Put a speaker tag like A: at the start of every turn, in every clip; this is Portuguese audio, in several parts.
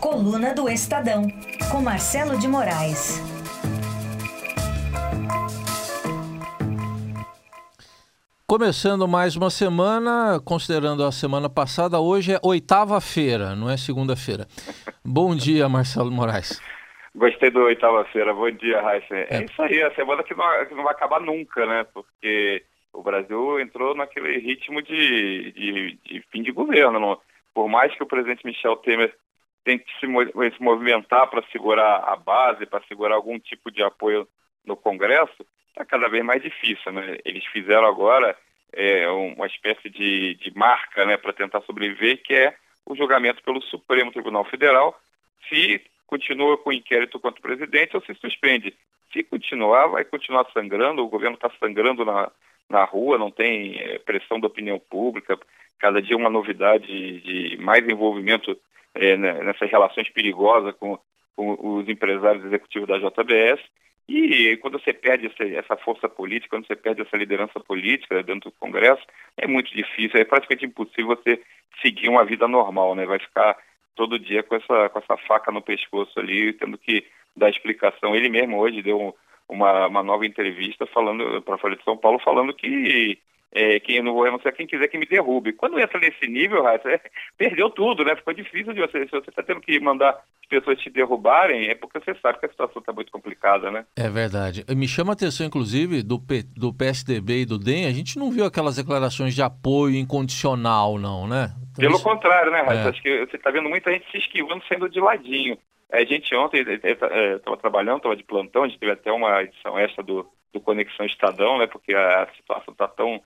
A: Coluna do Estadão, com Marcelo de Moraes.
B: Começando mais uma semana, considerando a semana passada, hoje é oitava-feira, não é segunda-feira. Bom dia, Marcelo Moraes.
C: Gostei do oitava-feira. Bom dia, Raíssa. É. é. isso aí, a semana que não, que não vai acabar nunca, né? Porque o Brasil entrou naquele ritmo de, de, de fim de governo. Por mais que o presidente Michel Temer tente se, se movimentar para segurar a base, para segurar algum tipo de apoio no Congresso, está cada vez mais difícil. Né? Eles fizeram agora é, uma espécie de, de marca né, para tentar sobreviver, que é o julgamento pelo Supremo Tribunal Federal, se continua com o inquérito contra o presidente ou se suspende. Se continuar, vai continuar sangrando, o governo está sangrando na, na rua, não tem é, pressão da opinião pública, cada dia uma novidade de mais envolvimento é, né, nessas relações perigosas com, com, os empresários executivos da JBS. E quando você perde essa, essa, força política, quando você perde essa liderança política dentro do Congresso, é muito difícil, é praticamente impossível você seguir uma vida normal, né? Vai ficar todo dia com essa, com essa faca no pescoço ali, tendo que dar explicação. Ele mesmo hoje deu uma, uma nova entrevista falando para a Folha de São Paulo, falando que é, quem não vou renunciar quem quiser que me derrube. Quando entra nesse nível, Raíssa, perdeu tudo, né? Ficou difícil de você. Se você está tendo que mandar as pessoas te derrubarem, é porque você sabe que a situação está muito complicada, né?
B: É verdade. Me chama a atenção, inclusive, do, P, do PSDB e do DEM, a gente não viu aquelas declarações de apoio incondicional, não, né?
C: Então, Pelo isso... contrário, né, Raíssa? É. Acho que você está vendo muita gente se esquivando, sendo de ladinho. A gente ontem estava é, é, trabalhando, estava de plantão, a gente teve até uma edição extra do, do Conexão Estadão, né? Porque a situação está tão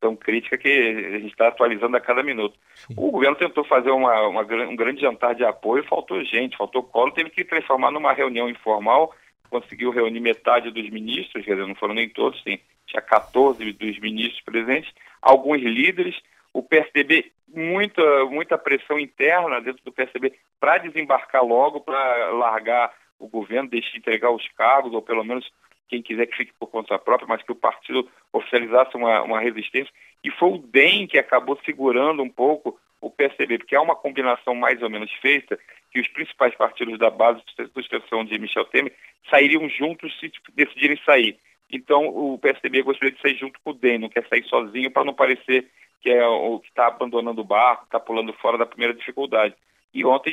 C: tão crítica que a gente está atualizando a cada minuto. Sim. O governo tentou fazer uma, uma, um grande jantar de apoio, faltou gente, faltou colo, teve que transformar numa reunião informal, conseguiu reunir metade dos ministros, quer dizer, não foram nem todos, tem, tinha 14 dos ministros presentes, alguns líderes, o PSDB, muita, muita pressão interna dentro do PSDB para desembarcar logo, para largar o governo, deixar de entregar os cargos, ou pelo menos quem quiser que fique por conta própria, mas que o partido oficializasse uma, uma resistência. E foi o DEM que acabou segurando um pouco o PSDB, porque há uma combinação mais ou menos feita que os principais partidos da base de sustentação de Michel Temer sairiam juntos se decidirem sair. Então o PSDB gostaria de sair junto com o DEM, não quer sair sozinho para não parecer que é o que está abandonando o barco, está pulando fora da primeira dificuldade. E ontem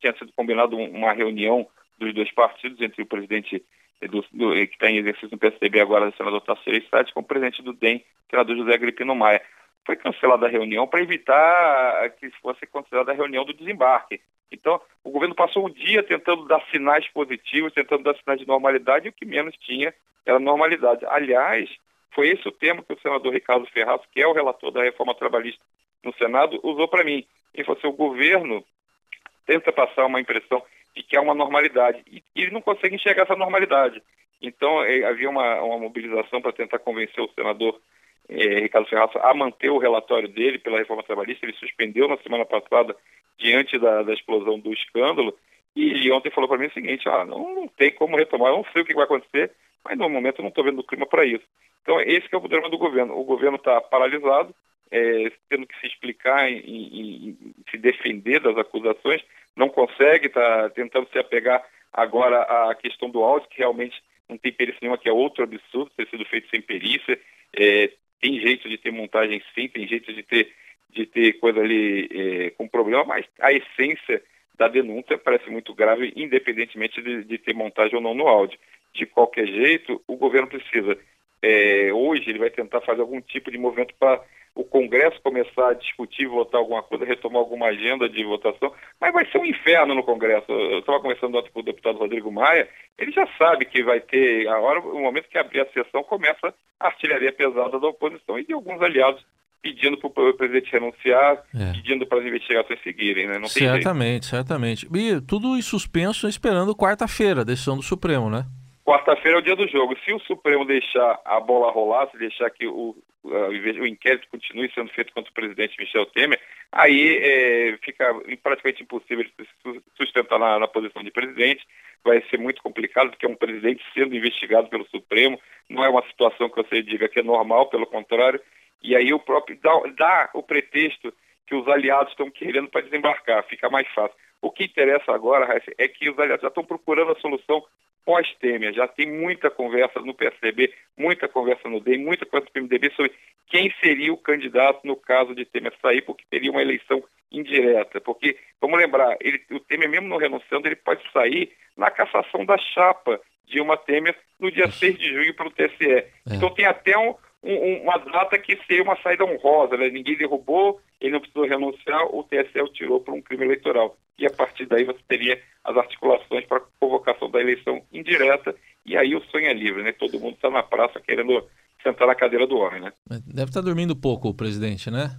C: tinha sido combinado uma reunião dos dois partidos, entre o presidente do, do, que está em exercício no PSDB agora, o senador Tassilo Sade, com o presidente do DEM, senador José Agripino Maia. Foi cancelada a reunião para evitar que fosse considerada a reunião do desembarque. Então, o governo passou um dia tentando dar sinais positivos, tentando dar sinais de normalidade, e o que menos tinha era normalidade. Aliás, foi esse o tema que o senador Ricardo Ferraz, que é o relator da reforma trabalhista no Senado, usou para mim. Ele falou assim, o governo tenta passar uma impressão de que há uma normalidade. E, ele não consegue enxergar essa normalidade. Então, é, havia uma, uma mobilização para tentar convencer o senador é, Ricardo Ferraz a manter o relatório dele pela reforma trabalhista. Ele suspendeu na semana passada, diante da, da explosão do escândalo. E ele ontem falou para mim o seguinte: ah, não, não tem como retomar, eu não sei o que vai acontecer, mas no momento eu não estou vendo o clima para isso. Então, esse é o problema do governo. O governo está paralisado, é, tendo que se explicar e, e, e, se defender das acusações, não consegue, está tentando se apegar agora à questão do áudio, que realmente não tem perícia nenhuma, que é outro absurdo ter sido feito sem perícia. É, tem jeito de ter montagem sim, tem jeito de ter, de ter coisa ali é, com problema, mas a essência da denúncia parece muito grave, independentemente de, de ter montagem ou não no áudio. De qualquer jeito, o governo precisa, é, hoje, ele vai tentar fazer algum tipo de movimento para o Congresso começar a discutir, votar alguma coisa, retomar alguma agenda de votação, mas vai ser um inferno no Congresso. Eu estava conversando com o deputado Rodrigo Maia, ele já sabe que vai ter, a hora, o momento que abrir a sessão, começa a artilharia pesada da oposição e de alguns aliados pedindo para o presidente renunciar, é. pedindo para as investigações seguirem, né? Não
B: certamente, certamente. E tudo em suspenso esperando quarta-feira, decisão do Supremo, né?
C: Quarta-feira é o dia do jogo. Se o Supremo deixar a bola rolar, se deixar que o, o inquérito continue sendo feito contra o presidente Michel Temer, aí é, fica praticamente impossível ele sustentar na, na, posição de presidente. Vai ser muito complicado, porque é um presidente sendo investigado pelo Supremo. Não é uma situação que você diga que é normal, pelo contrário. E aí o próprio dá, dá o pretexto que os aliados estão querendo para desembarcar, fica mais fácil. O que interessa agora, Raíssa, é que os aliados já estão procurando a solução pós-Temer. Já tem muita conversa no PSDB, muita conversa no DEM, muita conversa no PMDB sobre quem seria o candidato no caso de Temer sair, porque teria uma eleição indireta. Porque, vamos lembrar, ele, o Temer mesmo não renunciando, ele pode sair na cassação da chapa Dilma Temer no dia 6 de junho para o TSE. É. Então tem até um, um, uma data que seria uma saída honrosa, né? ninguém derrubou, ele não precisou renunciar, o TSE o tirou por um crime eleitoral. E a partir daí você teria as articulações para a convocação da eleição indireta, e aí o sonho é livre, né? Todo mundo está na praça querendo sentar na cadeira do homem, né?
B: Deve estar tá dormindo pouco o presidente, né?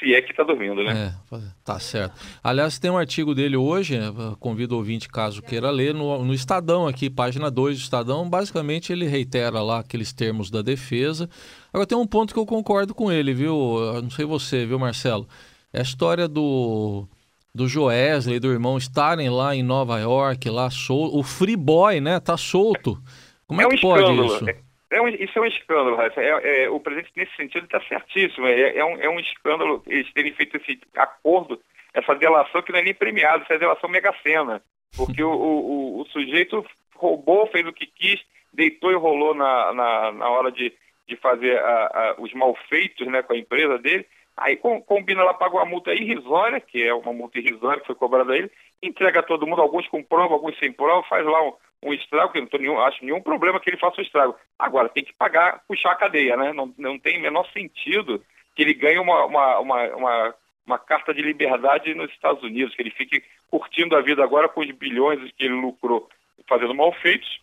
C: se é que está dormindo, né?
B: É, tá certo. Aliás, tem um artigo dele hoje, né, convido o ouvinte caso queira ler, no, no Estadão aqui, página 2 do Estadão, basicamente ele reitera lá aqueles termos da defesa. Agora tem um ponto que eu concordo com ele, viu? Eu não sei você, viu, Marcelo? É a história do do Joesley e do irmão estarem lá em Nova York, lá solto. O Free Boy, né? Tá solto. Como é, é um que pode escândalo. isso?
C: É é um, isso é um escândalo, Rafa. É, é, o presidente, nesse sentido, está certíssimo. É, é, um, é um escândalo eles terem feito esse acordo, essa delação que não é nem premiada, essa é delação mega-sena. Porque o, o, o, sujeito roubou, fez o que quis, deitou e rolou na, na, na hora de, de fazer a, a, os malfeitos né, com a empresa dele. Aí com, combina lá, paga uma multa irrisória, que é uma multa irrisória que foi cobrada a ele, entrega a todo mundo, alguns com prova, alguns sem prova, faz lá um, um estrago, que não tô nenhum, acho nenhum problema que ele faça o estrago. Agora, tem que pagar, puxar a cadeia, né? Não, não tem menor sentido que ele ganhe uma, uma, uma, uma, uma carta de liberdade nos Estados Unidos, que ele fique curtindo a vida agora com os bilhões que ele lucrou fazendo mal feitos,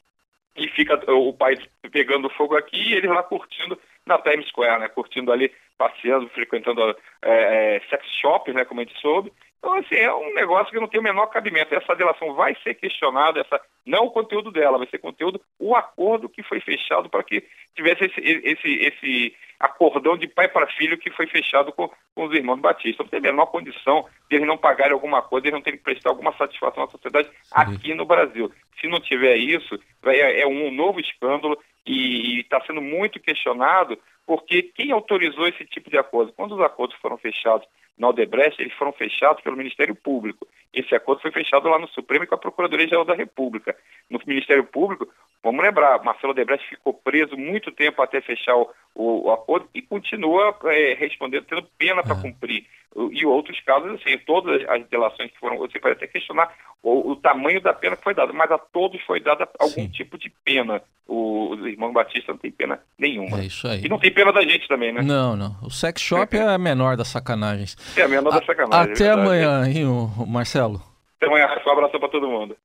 C: e fica o país pegando fogo aqui e ele lá curtindo na Times Square, né? Curtindo ali, passeando, frequentando é, é, sex shops, né? Como a gente soube, então, assim, é um negócio que não tem o menor cabimento. Essa delação vai ser questionada, essa, não o conteúdo dela, vai ser conteúdo, o acordo que foi fechado para que tivesse esse, esse, esse acordão de pai para filho que foi fechado com, com os irmãos Batista. Não tem a menor condição de eles não pagarem alguma coisa, eles não terem que prestar alguma satisfação à sociedade Sim. aqui no Brasil. Se não tiver isso, é, é um novo escândalo e está sendo muito questionado porque quem autorizou esse tipo de acordo? Quando os acordos foram fechados na Odebrecht, eles foram fechados pelo Ministério Público. Esse acordo foi fechado lá no Supremo e com a Procuradoria-Geral da República. No Ministério Público, vamos lembrar, Marcelo Odebrecht ficou preso muito tempo até fechar o, o, o acordo e continua é, respondendo, tendo pena para é. cumprir. E outros casos, assim, todas as delações que foram, você pode até questionar o, o, tamanho da pena que foi dada, mas a todos foi dada algum Sim. tipo de pena. O, o irmão Batista não tem pena nenhuma.
B: É isso aí.
C: E não tem pena da gente também, né?
B: Não, não. O sex shop é a menor das sacanagens.
C: É a menor das sacanagens.
B: Até é amanhã, hein, Marcelo?
C: Até amanhã. Um abraço para todo mundo.